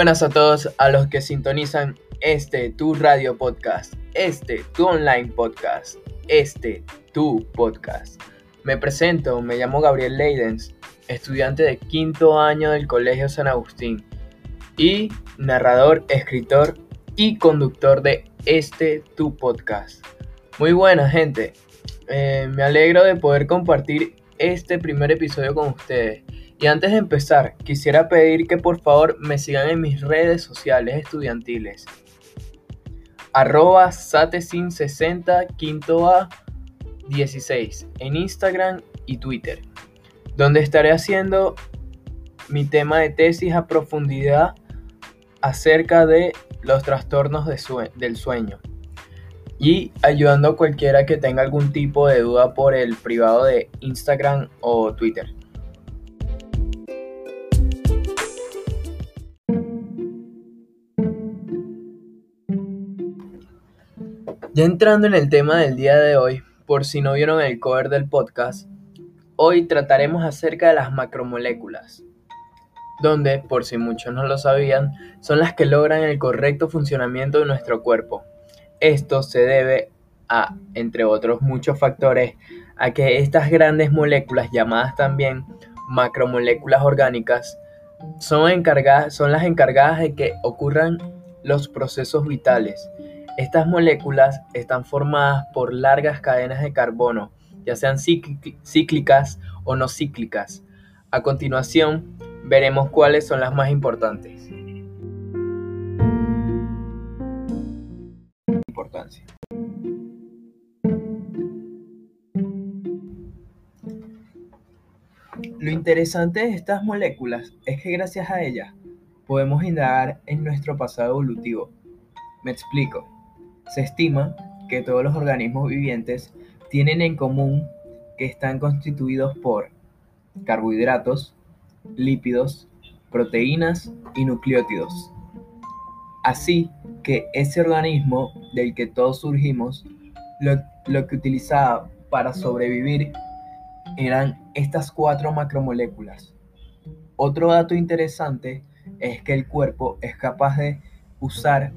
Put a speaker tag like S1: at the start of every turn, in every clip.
S1: Buenas a todos a los que sintonizan este tu radio podcast, este tu online podcast, este tu podcast. Me presento, me llamo Gabriel Leidens, estudiante de quinto año del Colegio San Agustín y narrador, escritor y conductor de este tu podcast. Muy buena gente, eh, me alegro de poder compartir este primer episodio con ustedes. Y antes de empezar, quisiera pedir que por favor me sigan en mis redes sociales estudiantiles. Arroba satesin60 quinto A 16 en Instagram y Twitter, donde estaré haciendo mi tema de tesis a profundidad acerca de los trastornos del sueño y ayudando a cualquiera que tenga algún tipo de duda por el privado de Instagram o Twitter. Entrando en el tema del día de hoy, por si no vieron el cover del podcast, hoy trataremos acerca de las macromoléculas, donde, por si muchos no lo sabían, son las que logran el correcto funcionamiento de nuestro cuerpo. Esto se debe a, entre otros muchos factores, a que estas grandes moléculas, llamadas también macromoléculas orgánicas, son, encargadas, son las encargadas de que ocurran los procesos vitales estas moléculas están formadas por largas cadenas de carbono, ya sean cíclicas o no cíclicas. A continuación, veremos cuáles son las más importantes. Importancia. Lo interesante de estas moléculas es que gracias a ellas podemos indagar en nuestro pasado evolutivo. Me explico. Se estima que todos los organismos vivientes tienen en común que están constituidos por carbohidratos, lípidos, proteínas y nucleótidos. Así que ese organismo del que todos surgimos, lo, que utilizaba para sobrevivir eran estas cuatro macromoléculas. Otro dato interesante es que el cuerpo es capaz de usar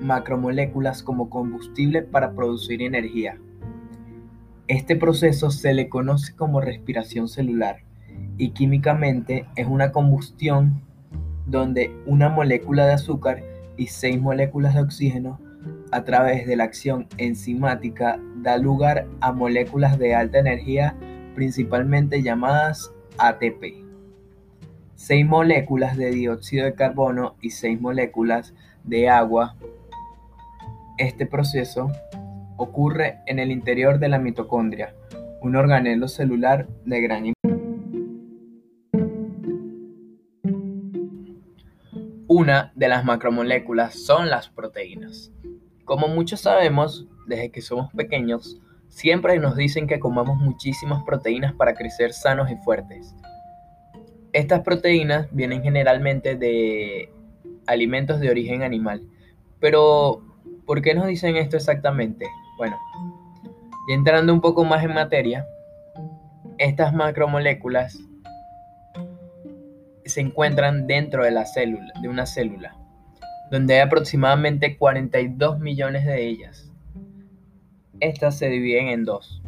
S1: macromoléculas como combustible para producir energía. Este proceso se le conoce como respiración celular y químicamente es una combustión donde una molécula de azúcar y seis moléculas de oxígeno a través de la acción enzimática da lugar a moléculas de alta energía principalmente llamadas ATP. Seis moléculas de dióxido de carbono y seis moléculas de agua este proceso ocurre en el interior de la mitocondria, un organelo celular de gran Una de las macromoléculas son las proteínas. Como muchos sabemos, desde que somos pequeños, siempre nos dicen que comamos muchísimas proteínas para crecer sanos y fuertes. Estas proteínas vienen generalmente de alimentos de origen animal, pero ¿Por qué nos dicen esto exactamente? Bueno, y entrando un poco más en materia, estas macromoléculas se encuentran dentro de la célula, de una célula, donde hay aproximadamente 42 millones de ellas. Estas se dividen en dos,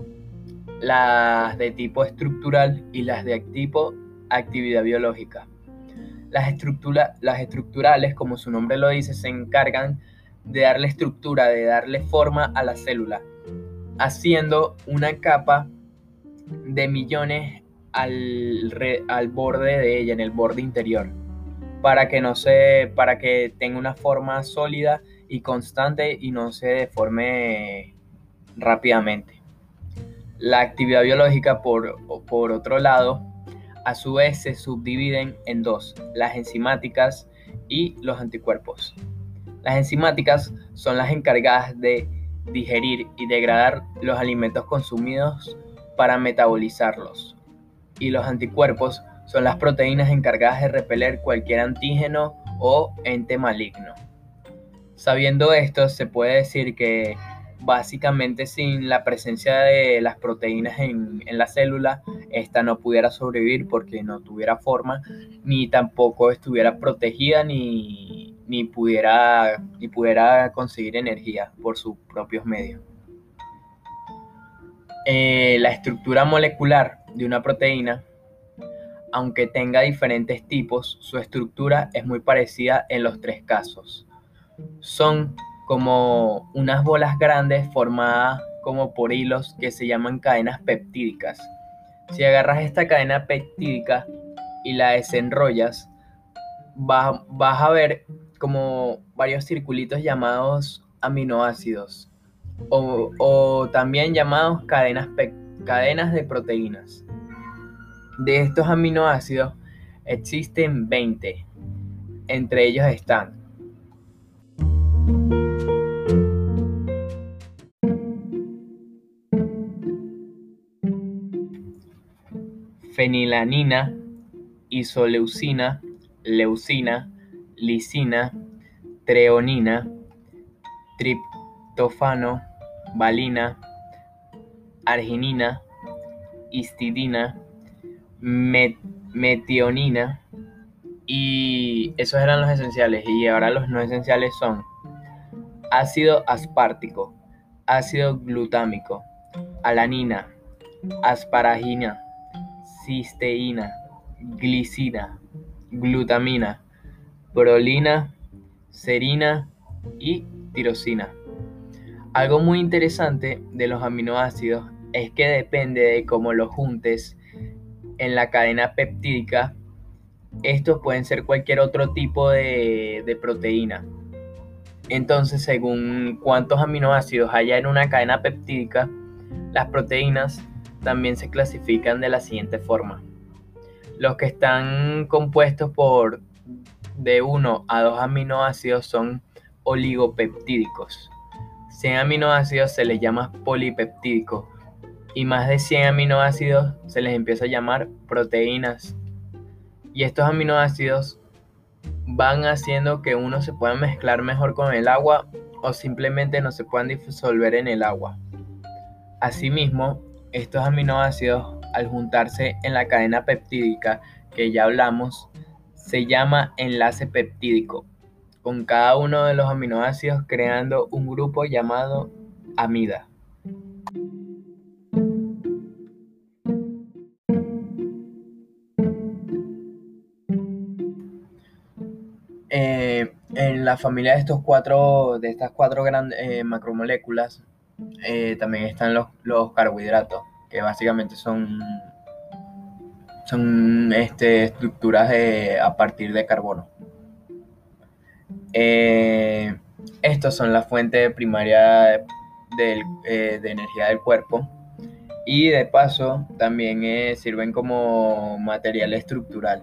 S1: las de tipo estructural y las de tipo actividad biológica. Las, las estructurales, como su nombre lo dice, se encargan de darle estructura, de darle forma a la célula, haciendo una capa de millones al, al borde de ella, en el borde interior, para que no se, para que tenga una forma sólida y constante y no se deforme rápidamente. La actividad biológica, por, por otro lado, a su vez se subdividen en dos, las enzimáticas y los anticuerpos. Las enzimáticas son las encargadas de digerir y degradar los alimentos consumidos para metabolizarlos. Y los anticuerpos son las proteínas encargadas de repeler cualquier antígeno o ente maligno. Sabiendo esto, se puede decir que básicamente sin la presencia de las proteínas en, la célula, esta no pudiera sobrevivir porque no tuviera forma ni tampoco estuviera protegida ni, ni, pudiera, ni pudiera conseguir energía por sus propios medios. Eh, la estructura molecular de una proteína, aunque tenga diferentes tipos, su estructura es muy parecida en los tres casos. Son como unas bolas grandes formadas como por hilos que se llaman cadenas peptídicas. Si agarras esta cadena peptídica y la desenrollas, vas, a ver como varios circulitos llamados aminoácidos o, también llamados cadenas, cadenas de proteínas. De estos aminoácidos existen 20. Entre ellos están fenilanina, isoleucina, leucina, lisina, treonina, triptofano, valina, arginina, histidina, metionina y esos eran los esenciales y ahora los no esenciales son ácido aspartico, ácido glutámico, alanina, asparagina, cisteína, glicina, glutamina, prolina, serina y tirosina. Algo muy interesante de los aminoácidos es que depende de cómo los juntes en la cadena peptídica, estos pueden ser cualquier otro tipo de, proteína. Entonces, según cuántos aminoácidos haya en una cadena peptídica, las proteínas también se clasifican de la siguiente forma. Los que están compuestos por de 1 a 2 aminoácidos son oligopeptídicos. 100 aminoácidos se les llama polipeptídicos y más de 100 aminoácidos se les empieza a llamar proteínas. Y estos aminoácidos van haciendo que uno se pueda mezclar mejor con el agua o simplemente no se puedan disolver en el agua. Asimismo, estos aminoácidos, al juntarse en la cadena peptídica que ya hablamos, se llama enlace peptídico, con cada uno de los aminoácidos creando un grupo llamado amida. Eh, en la familia de estos cuatro, de estas cuatro grandes eh, macromoléculas, eh, también están los, los, carbohidratos, que básicamente son, son este, estructuras a partir de carbono. Eh, estos son la fuente primaria eh, de, energía del cuerpo y de paso también sirven como material estructural.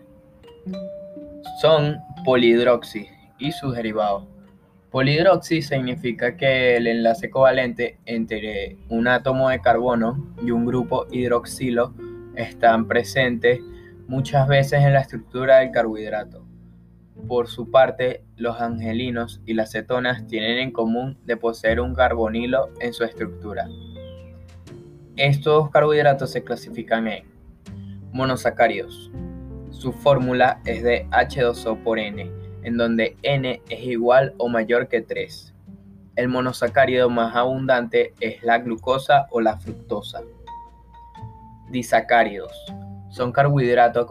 S1: Son polihidroxi y sus derivados. Polihidroxi significa que el enlace covalente entre un átomo de carbono y un grupo hidroxilo están presentes muchas veces en la estructura del carbohidrato. Por su parte, los angelinos y las cetonas tienen en común de poseer un carbonilo en su estructura. Estos carbohidratos se clasifican en monosacáridos. Su fórmula es de H2O por N en donde n es igual o mayor que 3. El monosacárido más abundante es la glucosa o la fructosa. Disacáridos son carbohidratos,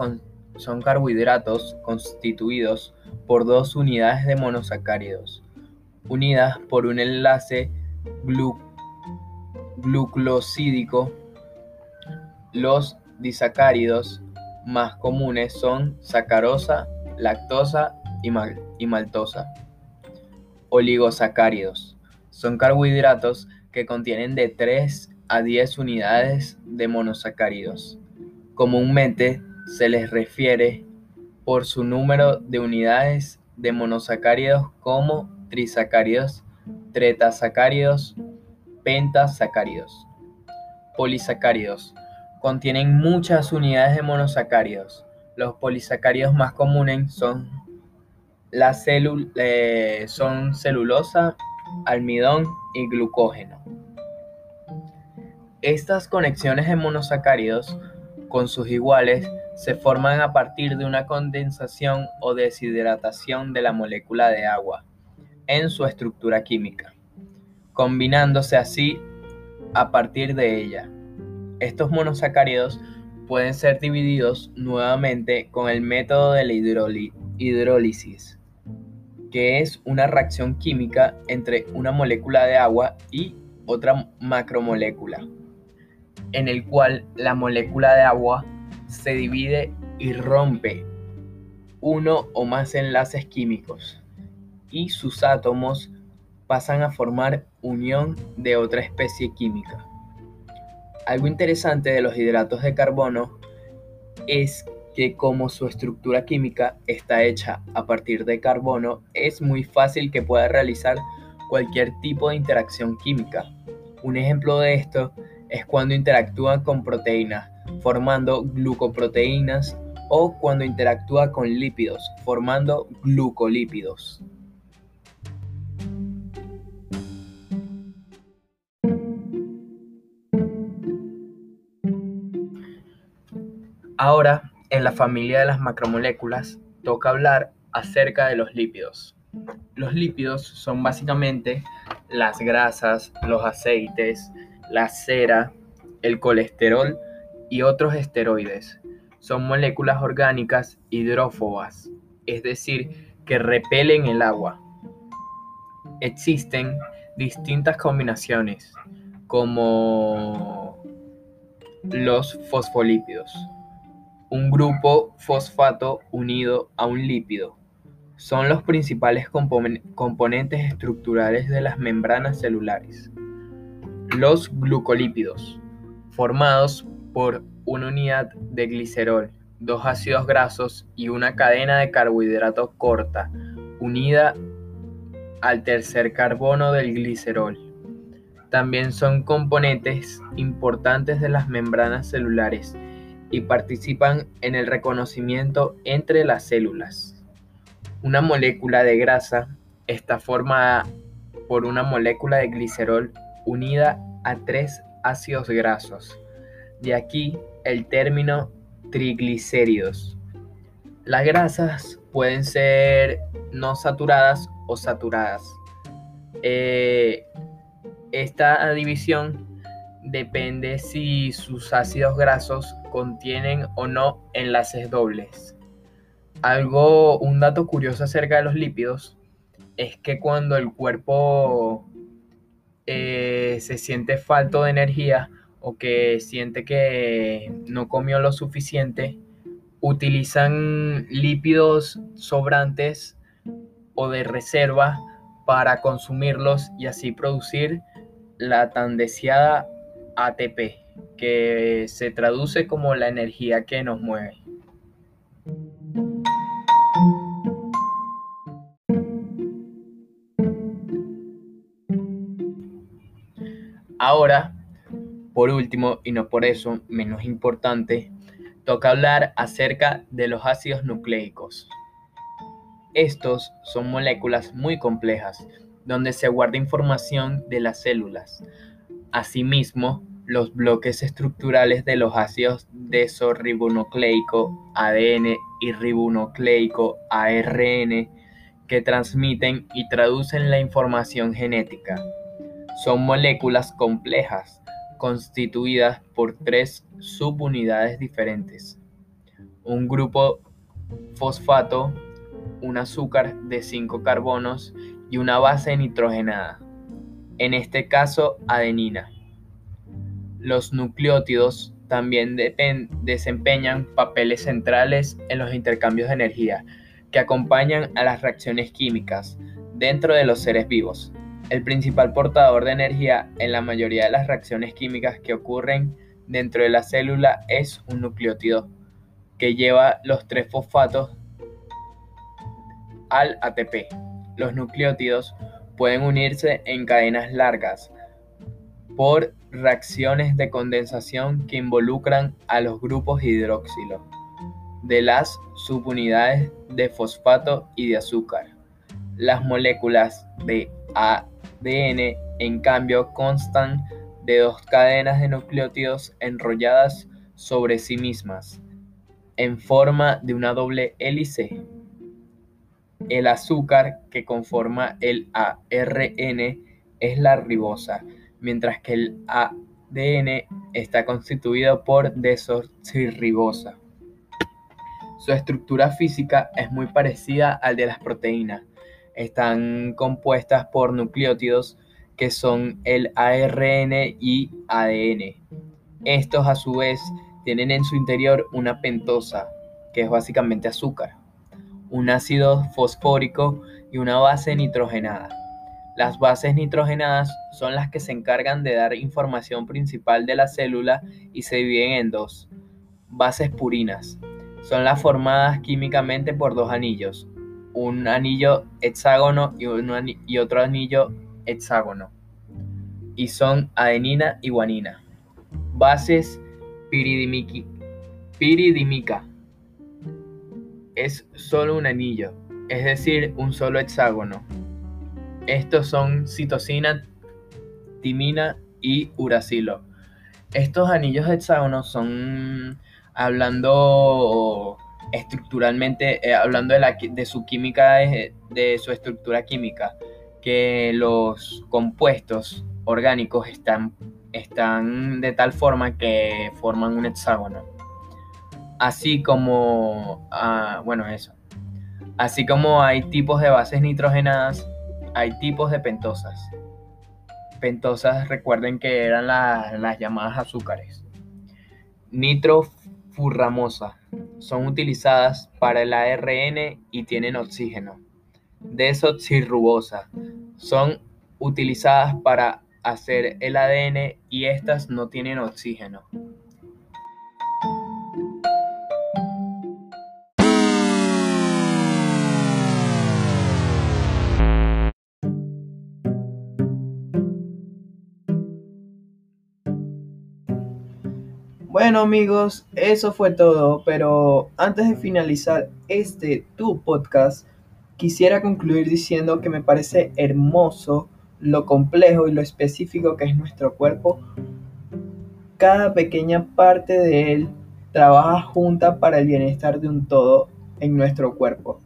S1: son carbohidratos constituidos por dos unidades de monosacáridos, unidas por un enlace glucosídico. Los disacáridos más comunes son sacarosa, lactosa y, maltosa. Oligosacáridos. Son carbohidratos que contienen de 3 a 10 unidades de monosacáridos. Comúnmente se les refiere por su número de unidades de monosacáridos como trisacáridos, tretasacáridos, pentasacáridos. Polisacáridos. Contienen muchas unidades de monosacáridos. Los polisacáridos más comunes son células eh, son celulosa, almidón y glucógeno. Estas conexiones de monosacáridos con sus iguales se forman a partir de una condensación o deshidratación de la molécula de agua en su estructura química, combinándose así a partir de ella. Estos monosacáridos pueden ser divididos nuevamente con el método de la hidrólisis, que es una reacción química entre una molécula de agua y otra macromolécula, en el cual la molécula de agua se divide y rompe uno o más enlaces químicos y sus átomos pasan a formar unión de otra especie química. Algo interesante de los hidratos de carbono es que como su estructura química está hecha a partir de carbono, es muy fácil que pueda realizar cualquier tipo de interacción química. Un ejemplo de esto es cuando interactúa con proteínas, formando glucoproteínas, o cuando interactúa con lípidos, formando glucolípidos. Ahora, en la familia de las macromoléculas, toca hablar acerca de los lípidos. Los lípidos son básicamente las grasas, los aceites, la cera, el colesterol y otros esteroides. Son moléculas orgánicas hidrófobas, es decir, que repelen el agua. Existen distintas combinaciones, como los fosfolípidos un grupo fosfato unido a un lípido. Son los principales componentes estructurales de las membranas celulares. Los glucolípidos, formados por una unidad de glicerol, dos ácidos grasos y una cadena de carbohidratos corta, unida al tercer carbono del glicerol. También son componentes importantes de las membranas celulares y participan en el reconocimiento entre las células. Una molécula de grasa está formada por una molécula de glicerol unida a tres ácidos grasos. De aquí el término triglicéridos. Las grasas pueden ser no saturadas o saturadas. Eh, esta división depende si sus ácidos grasos contienen o no enlaces dobles. Algo, un dato curioso acerca de los lípidos es que cuando el cuerpo eh, se siente falto de energía o que siente que no comió lo suficiente, utilizan lípidos sobrantes o de reserva para consumirlos y así producir la tan deseada ATP, que se traduce como la energía que nos mueve. Ahora, por último, y no por eso menos importante, toca hablar acerca de los ácidos nucleicos. Estos son moléculas muy complejas, donde se guarda información de las células, Asimismo, los bloques estructurales de los ácidos desorribonucleico ADN y ribonucleico ARN que transmiten y traducen la información genética. Son moléculas complejas constituidas por tres subunidades diferentes. Un grupo fosfato, un azúcar de cinco carbonos y una base nitrogenada en este caso adenina. Los nucleótidos también desempeñan papeles centrales en los intercambios de energía que acompañan a las reacciones químicas dentro de los seres vivos. El principal portador de energía en la mayoría de las reacciones químicas que ocurren dentro de la célula es un nucleótido que lleva los tres fosfatos al ATP. Los nucleótidos pueden unirse en cadenas largas por reacciones de condensación que involucran a los grupos hidroxilo de las subunidades de fosfato y de azúcar. Las moléculas de ADN, en cambio, constan de dos cadenas de nucleótidos enrolladas sobre sí mismas. en forma de una doble hélice. El azúcar que conforma el ARN es la ribosa, mientras que el ADN está constituido por desoxirribosa. Su estructura física es muy parecida al de las proteínas. Están compuestas por nucleótidos que son el ARN y ADN. Estos a su vez tienen en su interior una pentosa, que es básicamente azúcar, un ácido fosfórico y una base nitrogenada. Las bases nitrogenadas son las que se encargan de dar información principal de la célula y se dividen en dos. Bases purinas. Son las formadas químicamente por dos anillos, un anillo hexágono y, otro anillo hexágono. Y son adenina y guanina. Bases piridímica. Es solo un anillo, es decir, un solo hexágono. Estos son citosina, timina y uracilo. Estos anillos hexágonos son, hablando estructuralmente, eh, hablando de, su química, de, de su estructura química, que los compuestos orgánicos están, están de tal forma que forman un hexágono. Así como, ah, bueno, eso. Así como hay tipos de bases nitrogenadas, hay tipos de pentosas. Pentosas, recuerden que eran las llamadas azúcares. Nitrofurramosa. Son utilizadas para el ARN y tienen oxígeno. Desoxirribosa. Son utilizadas para hacer el ADN y estas no tienen oxígeno. Bueno amigos, eso fue todo, pero antes de finalizar este tu podcast, quisiera concluir diciendo que me parece hermoso lo complejo y lo específico que es nuestro cuerpo. Cada pequeña parte de él trabaja junta para el bienestar de un todo en nuestro cuerpo.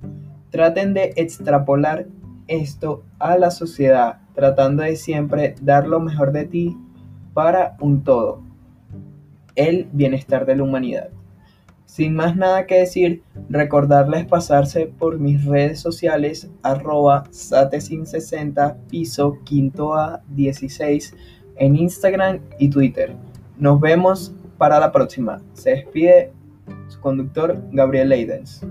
S1: Traten de extrapolar esto a la sociedad, tratando de siempre dar lo mejor de ti para un todo el bienestar de la humanidad. Sin más nada que decir, recordarles pasarse por mis redes sociales arroba satesin60 piso quinto a 16 en Instagram y Twitter. Nos vemos para la próxima. Se despide su conductor Gabriel Leidens.